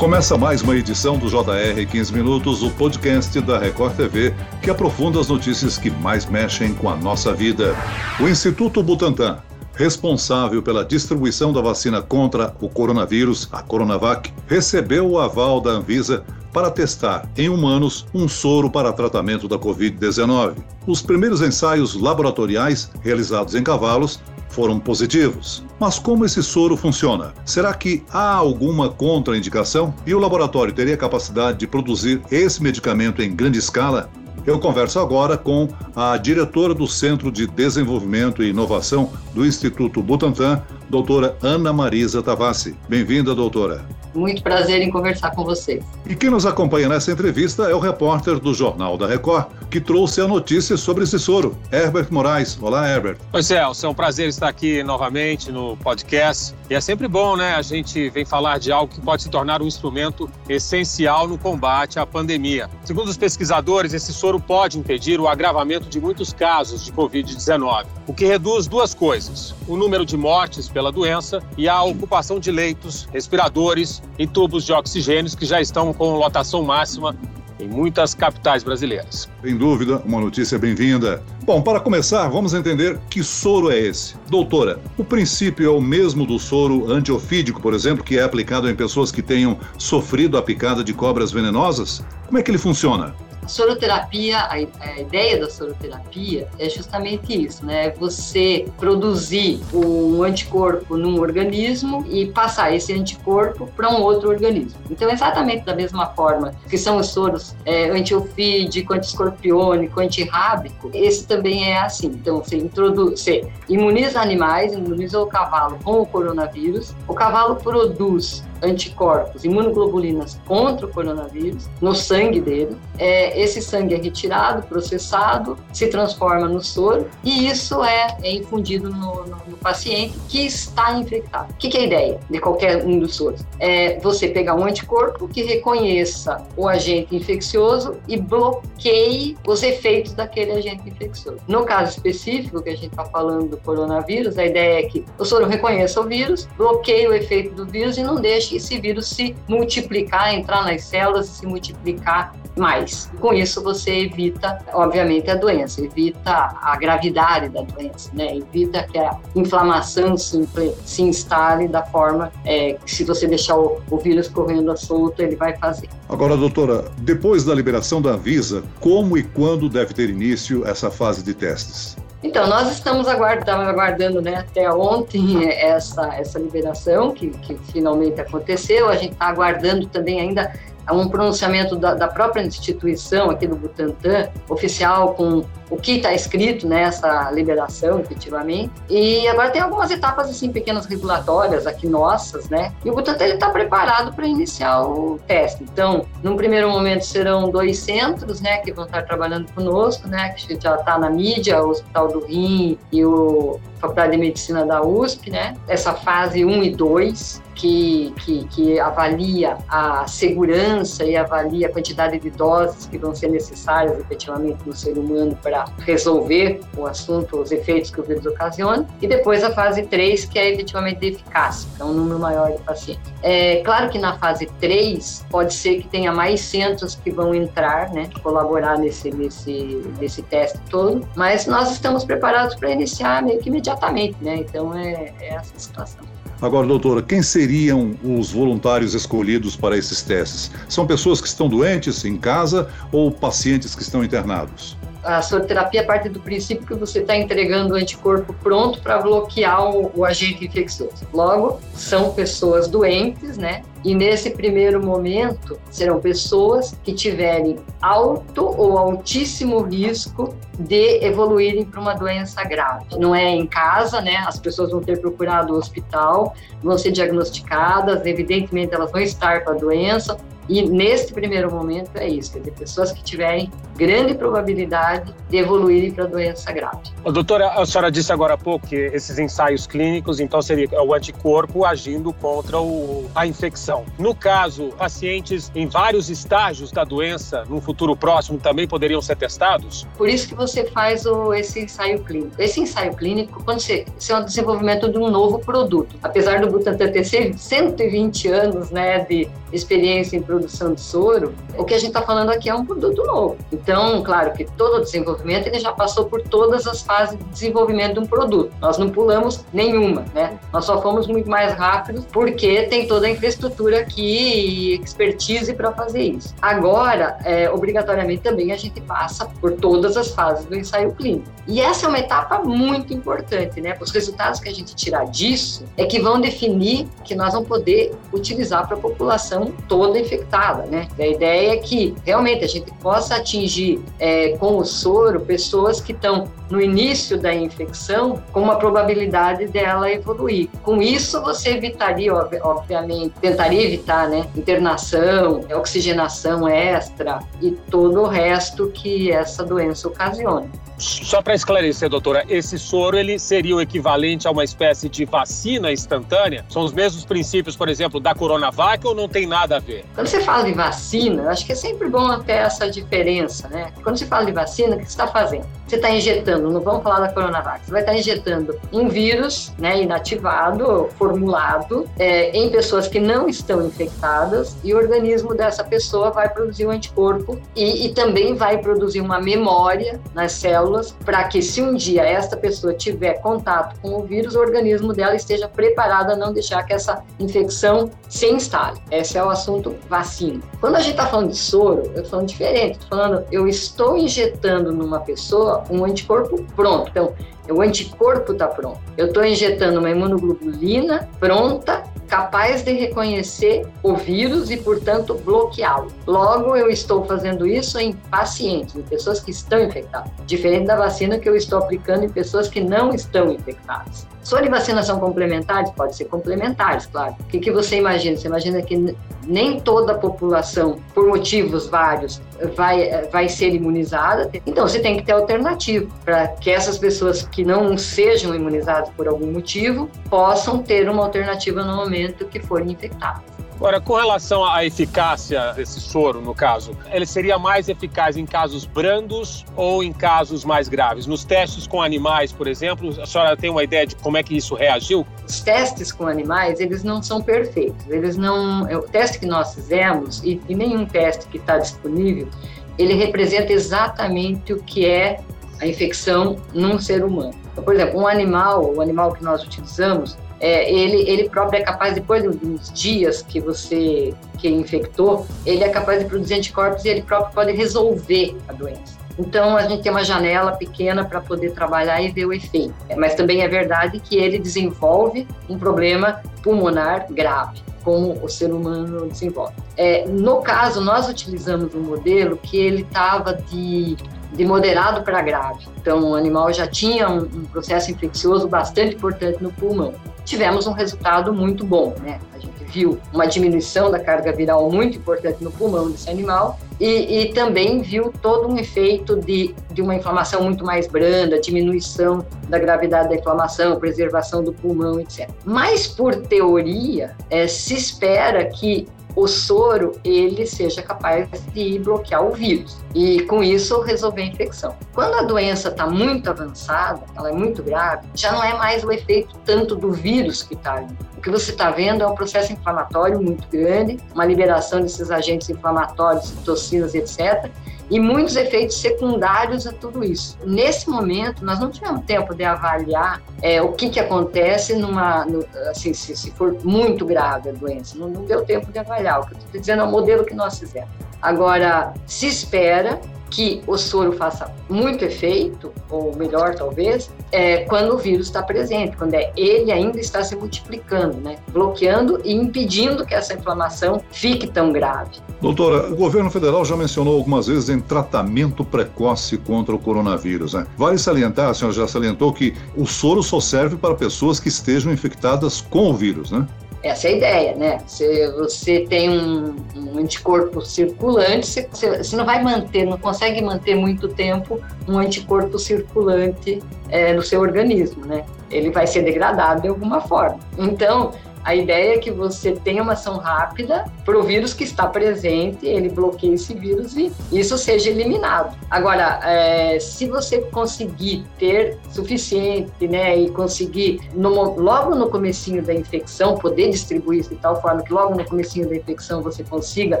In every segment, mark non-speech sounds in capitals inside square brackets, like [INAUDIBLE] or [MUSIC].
Começa mais uma edição do JR 15 Minutos, o podcast da Record TV, que aprofunda as notícias que mais mexem com a nossa vida. O Instituto Butantan, responsável pela distribuição da vacina contra o coronavírus, a Coronavac, recebeu o aval da Anvisa para testar em humanos um soro para tratamento da Covid-19. Os primeiros ensaios laboratoriais realizados em cavalos foram positivos. Mas como esse soro funciona? Será que há alguma contraindicação? E o laboratório teria capacidade de produzir esse medicamento em grande escala? Eu converso agora com a diretora do Centro de Desenvolvimento e Inovação do Instituto Butantan, doutora Ana Marisa Tavassi. Bem-vinda, doutora. Muito prazer em conversar com vocês. E quem nos acompanha nessa entrevista é o repórter do Jornal da Record, que trouxe a notícia sobre esse soro, Herbert Moraes. Olá, Herbert. Oi, Celso. É um prazer estar aqui novamente no podcast. E é sempre bom, né? A gente vem falar de algo que pode se tornar um instrumento essencial no combate à pandemia. Segundo os pesquisadores, esse soro pode impedir o agravamento de muitos casos de Covid-19, o que reduz duas coisas: o número de mortes pela doença e a ocupação de leitos, respiradores e tubos de oxigênio que já estão com lotação máxima em muitas capitais brasileiras. Sem dúvida, uma notícia bem-vinda. Bom, para começar, vamos entender que soro é esse. Doutora, o princípio é o mesmo do soro antiofídico, por exemplo, que é aplicado em pessoas que tenham sofrido a picada de cobras venenosas? Como é que ele funciona? Soroterapia, a, a, ideia da soroterapia é justamente isso, né? Você produzir um anticorpo num organismo e passar esse anticorpo para um outro organismo. Então, exatamente da mesma forma que são os soros é, antiofídico, antiescorpiônico, antirrábico, esse também é assim. Então, você introduz, você imuniza animais, imuniza o cavalo com o coronavírus, o cavalo produz anticorpos, imunoglobulinas contra o coronavírus no sangue dele. É, esse sangue é retirado, processado, se transforma no soro e isso é, é infundido no, no, no, paciente que está infectado. O que, que, é a ideia de qualquer um dos soros? É você pegar um anticorpo que reconheça o agente infeccioso e bloqueie os efeitos daquele agente infeccioso. No caso específico que a gente está falando do coronavírus, a ideia é que o soro reconheça o vírus, bloqueie o efeito do vírus e não deixe esse vírus se multiplicar, entrar nas células e se multiplicar mais. Com isso, você evita, obviamente, a doença, evita a gravidade da doença, né? evita que a inflamação se, se instale da forma é, que, se você deixar o, o vírus correndo a solto, ele vai fazer. Agora, doutora, depois da liberação da Anvisa, como e quando deve ter início essa fase de testes? Então, nós estamos aguardando, aguardando né, até ontem [LAUGHS] essa, essa liberação que, que finalmente aconteceu. A gente está aguardando também ainda um pronunciamento da, da, própria instituição aqui do Butantan, oficial, com o que está escrito nessa liberação, efetivamente. E agora tem algumas etapas, assim, pequenas regulatórias aqui nossas, né? E o Butantan está preparado para iniciar o teste. Então, num primeiro momento serão dois centros, né, que vão estar trabalhando conosco, né, que já está na mídia, o Hospital do Rim e o Faculdade de Medicina da USP, né? Essa fase 1 e 2, que, que, que, avalia a segurança e avalia a quantidade de doses que vão ser necessárias efetivamente no ser humano para resolver o assunto, os efeitos que o vírus ocasiona. E depois a fase 3, que é efetivamente de eficácia, é um número maior de pacientes. É claro que na fase 3 pode ser que tenha mais centros que vão entrar, né, colaborar nesse, nesse, nesse teste todo, mas nós estamos preparados para iniciar meio que imediatamente, né? Então é, é essa situação. Agora, doutora, quem seriam os voluntários escolhidos para esses testes? São pessoas que estão doentes em casa ou pacientes que estão internados? A soroterapia parte do princípio que você está entregando o anticorpo pronto para bloquear o, o, agente infeccioso. Logo, são pessoas doentes, né? E nesse primeiro momento, serão pessoas que tiverem alto ou altíssimo risco de evoluírem para uma doença grave. Não é em casa, né? As pessoas vão ter procurado o hospital, vão ser diagnosticadas, evidentemente elas vão estar com a doença, E neste primeiro momento é isso, quer dizer, pessoas que tiverem grande probabilidade de evoluírem para doença grave. doutora, a senhora disse agora há pouco que esses ensaios clínicos, então, seria o anticorpo agindo contra o, a infecção. No caso, pacientes em vários estágios da doença, no futuro próximo, também poderiam ser testados? Por isso que você faz o, esse ensaio clínico. Esse ensaio clínico, quando você, esse é o desenvolvimento de um novo produto. Apesar do Butantan ter 120 anos né, de experiência em produção de soro, o que a gente está falando aqui é um produto novo. Então, claro que todo o desenvolvimento ele já passou por todas as fases de desenvolvimento de um produto. Nós não pulamos nenhuma, né? Nós só fomos muito mais rápidos porque tem toda a infraestrutura aqui e expertise para fazer isso. Agora, é, obrigatoriamente também a gente passa por todas as fases do ensaio clínico. E essa é uma etapa muito importante, né? Os resultados que a gente tirar disso é que vão definir que nós vamos poder utilizar para a população toda infectada, né? A ideia é que realmente a gente possa atingir é, com o soro pessoas que estão no início da infecção com uma probabilidade dela evoluir. Com isso, você evitaria, obviamente, tentaria evitar, né? Internação, oxigenação extra e todo o resto que essa doença ocasiona. Só para esclarecer, doutora, esse soro ele seria o equivalente a uma espécie de vacina instantânea? São os mesmos princípios, por exemplo, da Coronavac ou não tem nada a ver? Quando você fala de vacina, acho que é sempre bom ter essa diferença, né? Quando você fala de vacina, o que você está fazendo? Você está injetando, não vamos falar da Coronavac, você vai estar injetando um vírus né, inativado, formulado, é, em pessoas que não estão infectadas e o organismo dessa pessoa vai produzir um anticorpo e, e também vai produzir uma memória nas células para que, se um dia esta pessoa tiver contato com o vírus, o organismo dela esteja preparado a não deixar que essa infecção se instale. Esse é o assunto vacina. Quando a gente está falando de soro, eu estou falando diferente. Estou falando, eu estou injetando numa pessoa um anticorpo pronto. Então, o anticorpo está pronto. Eu estou injetando uma imunoglobulina pronta capaz de reconhecer o vírus e, portanto, bloqueá-lo. Logo, eu estou fazendo isso em pacientes, em pessoas que estão infectadas, diferente da vacina que eu estou aplicando em pessoas que não estão infectadas. Sobre vacinação complementares, pode ser complementares, claro. O que, que você imagina? Você imagina que nem toda a população, por motivos vários, vai, vai ser imunizada. Então, você tem que ter alternativa para que essas pessoas que não sejam imunizadas por algum motivo possam ter uma alternativa no momento que forem infectadas. Agora, com relação à eficácia desse soro, no caso, ele seria mais eficaz em casos brandos ou em casos mais graves? Nos testes com animais, por exemplo, a senhora tem uma ideia de como é que isso reagiu? Os testes com animais, eles não são perfeitos. Eles não, o teste que nós fizemos e, e nenhum teste que está disponível, ele representa exatamente o que é a infecção num ser humano. Então, por exemplo, um animal, o animal que nós utilizamos, é, ele, ele próprio é capaz, depois de uns dias que você que infectou, ele é capaz de produzir anticorpos e ele próprio pode resolver a doença. Então, a gente tem uma janela pequena para poder trabalhar e ver o efeito. Mas também é verdade que ele desenvolve um problema pulmonar grave, como o ser humano desenvolve. É, no caso, nós utilizamos um modelo que ele estava de de moderado para grave. Então, o animal já tinha um, um, processo infeccioso bastante importante no pulmão. Tivemos um resultado muito bom, né? A gente viu uma diminuição da carga viral muito importante no pulmão desse animal e, e também viu todo um efeito de, de uma inflamação muito mais branda, diminuição da gravidade da inflamação, preservação do pulmão, etc. Mas, por teoria, é, se espera que o soro ele seja capaz de bloquear o vírus e com isso resolver a infecção. Quando a doença está muito avançada, ela é muito grave, já não é mais o efeito tanto do vírus que está ali. O que você está vendo é um processo inflamatório muito grande, uma liberação desses agentes inflamatórios, toxinas, etc e muitos efeitos secundários a tudo isso. Nesse momento, nós não tivemos tempo de avaliar é, o que, que acontece numa, no, assim, se, se, for muito grave a doença. Não, não deu tempo de avaliar. O que eu estou dizendo é o modelo que nós fizemos. Agora, se espera que o soro faça muito efeito, ou melhor talvez, é quando o vírus está presente, quando é, ele ainda está se multiplicando, né? bloqueando e impedindo que essa inflamação fique tão grave. Doutora, o governo federal já mencionou algumas vezes em tratamento precoce contra o coronavírus. Né? Vale salientar, a senhora já salientou, que o soro só serve para pessoas que estejam infectadas com o vírus, né? Essa é a ideia, né? Se você tem um, um anticorpo circulante, você, você, não vai manter, não consegue manter muito tempo um anticorpo circulante é, no seu organismo, né? Ele vai ser degradado de alguma forma. Então, a ideia é que você tenha uma ação rápida para o vírus que está presente, ele bloqueia esse vírus e isso seja eliminado. Agora, é, se você conseguir ter suficiente, né, e conseguir no, logo no comecinho da infecção poder distribuir isso de tal forma que logo no comecinho da infecção você consiga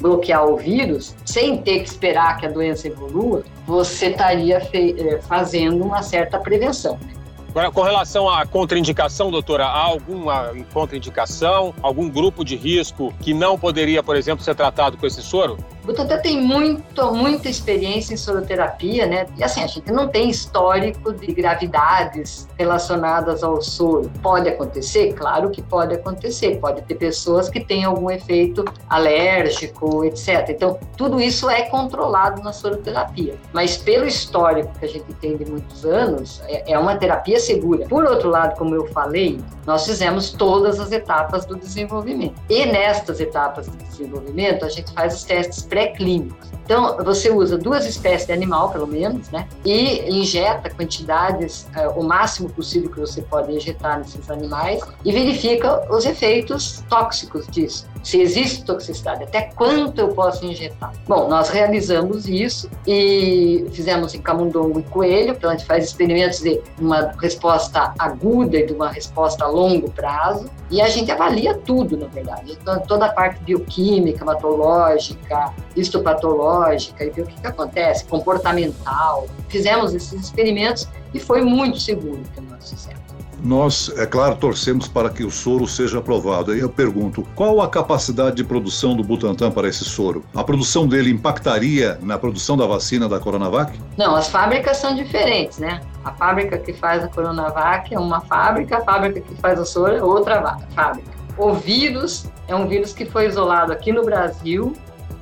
bloquear o vírus, sem ter que esperar que a doença evolua, você estaria é, fazendo uma certa prevenção. Agora, com relação à contraindicação, doutora, há alguma contraindicação, algum grupo de risco que não poderia, por exemplo, ser tratado com esse soro? Butantan tem muito, muita experiência em soroterapia, né? E assim, a gente não tem histórico de gravidades relacionadas ao soro. Pode acontecer? Claro que pode acontecer. Pode ter pessoas que têm algum efeito alérgico, etc. Então, tudo isso é controlado na soroterapia. Mas pelo histórico que a gente tem de muitos anos, é, é uma terapia segura. Por outro lado, como eu falei, nós fizemos todas as etapas do desenvolvimento. E nestas etapas de desenvolvimento, a gente faz os testes pré-clínicos. Então, você usa duas espécies de animal, pelo menos, né? E injeta quantidades, uh, o máximo possível que você pode injetar nesses animais e verifica os efeitos tóxicos disso se existe toxicidade, até quanto eu posso injetar. Bom, nós realizamos isso e fizemos em camundongo e coelho, então a gente faz experimentos de uma resposta aguda e de uma resposta a longo prazo, e a gente avalia tudo, na verdade, então, toda a parte bioquímica, hematológica, histopatológica, e ver o que, que acontece, comportamental. Fizemos esses experimentos e foi muito seguro que nós fizemos. Nós, é claro, torcemos para que o soro seja aprovado. Aí eu pergunto, qual a capacidade de produção do Butantan para esse soro? A produção dele impactaria na produção da vacina da Coronavac? Não, as fábricas são diferentes, né? A fábrica que faz a Coronavac é uma fábrica, a fábrica que faz o soro é outra fábrica. O vírus é um vírus que foi isolado aqui no Brasil,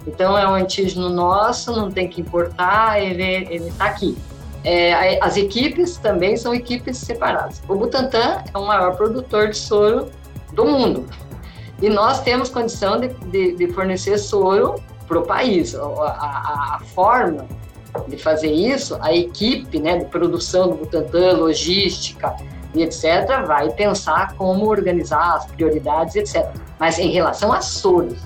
então é um antígeno nosso, não tem que importar, ele está aqui. É, as equipes também são equipes separadas. O Butantan é o maior produtor de soro do mundo. E nós temos condição de, de, de fornecer soro para o país. A, a, a, forma de fazer isso, a equipe né, de produção do Butantan, logística e etc., vai pensar como organizar as prioridades, etc. Mas em relação a soros,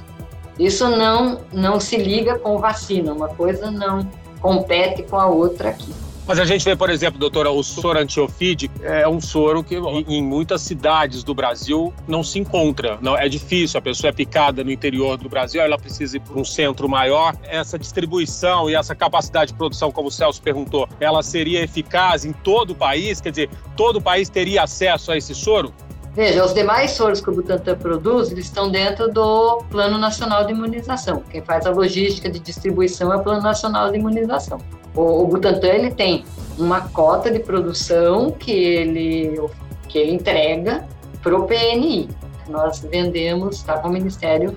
isso não, não se liga com vacina, uma coisa não compete com a outra aqui. Mas a gente vê, por exemplo, doutora, o soro antiofídico é um soro que em muitas cidades do Brasil não se encontra. Não, é difícil, a pessoa é picada no interior do Brasil, ela precisa ir para um centro maior. Essa distribuição e essa capacidade de produção, como o Celso perguntou, ela seria eficaz em todo o país? Quer dizer, todo o país teria acesso a esse soro? Veja, os demais soros que o Butantan produz, eles estão dentro do Plano Nacional de Imunização. Quem faz a logística de distribuição é o Plano Nacional de Imunização. O, o Butantan ele tem uma cota de produção que ele, que ele entrega para o PNI. Nós vendemos tá, para o Ministério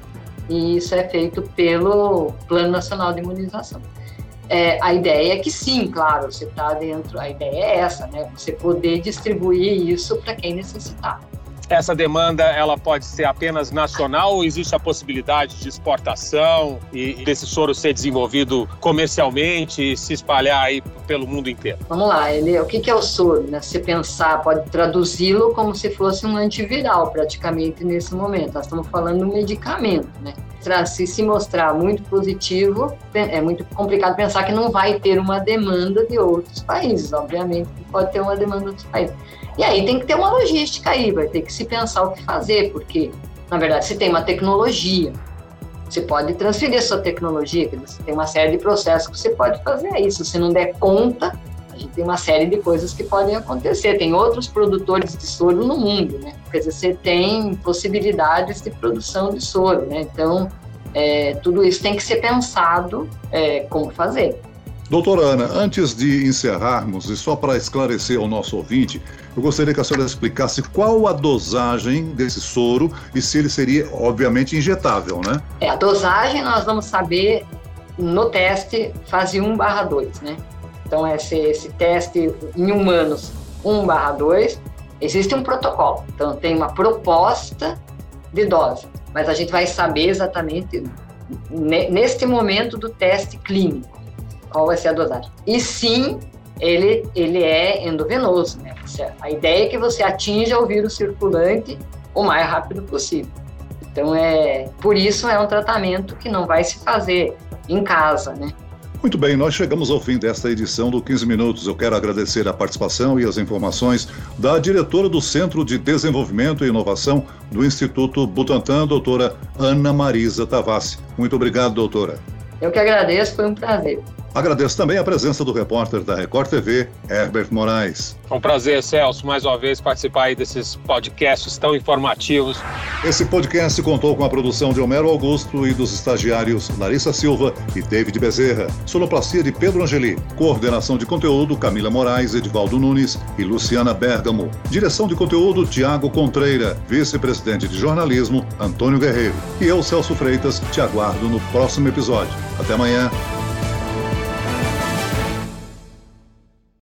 e isso é feito pelo Plano Nacional de Imunização. É, a ideia é que sim, claro, você está dentro, a ideia é essa, né? Você poder distribuir isso para quem necessitar. Essa demanda ela pode ser apenas nacional ou existe a possibilidade de exportação e desse soro ser desenvolvido comercialmente e se espalhar aí pelo mundo inteiro? Vamos lá, ele, o que é o soro? Né? Se pensar, pode traduzi-lo como se fosse um antiviral praticamente nesse momento. Nós estamos falando de um medicamento, né? Se se mostrar muito positivo, é muito complicado pensar que não vai ter uma demanda de outros países. Obviamente, pode ter uma demanda de outros países. E aí tem que ter uma logística aí, vai ter que se pensar o que fazer, porque, na verdade, se tem uma tecnologia, você pode transferir a sua tecnologia, você tem uma série de processos que você pode fazer aí. Se você não der conta, gente tem uma série de coisas que podem acontecer. Tem outros produtores de soro no mundo, né? Quer dizer, você tem possibilidades de produção de soro, né? Então, é, tudo isso tem que ser pensado é, como fazer. Doutora Ana, antes de encerrarmos, e só para esclarecer ao nosso ouvinte, eu gostaria que a senhora explicasse qual a dosagem desse soro e se ele seria, obviamente, injetável, né? É, a dosagem nós vamos saber no teste fase 1 barra 2, né? Então, esse, esse teste em humanos 1 barra 2, existe um protocolo. Então, tem uma proposta de dose. Mas a gente vai saber exatamente neste momento do teste clínico qual vai ser a dosagem. E sim, ele, ele é endovenoso, né? A ideia é que você atinja o vírus circulante o mais rápido possível. Então, é por isso é um tratamento que não vai se fazer em casa, né? Muito bem, nós chegamos ao fim desta edição do 15 Minutos. Eu quero agradecer a participação e as informações da diretora do Centro de Desenvolvimento e Inovação do Instituto Butantan, doutora Ana Marisa Tavassi. Muito obrigado, doutora. Eu que agradeço, foi um prazer. Agradeço também a presença do repórter da Record TV, Herbert Moraes. É um prazer, Celso, mais uma vez participar aí desses podcasts tão informativos. Esse podcast contou com a produção de Homero Augusto e dos estagiários Larissa Silva e David Bezerra, sonoplastia de Pedro Angeli, coordenação de conteúdo Camila Moraes, Edvaldo Nunes e Luciana Bergamo, direção de conteúdo Tiago Contreira, vice-presidente de jornalismo Antônio Guerreiro. E eu, Celso Freitas, te aguardo no próximo episódio. Até amanhã.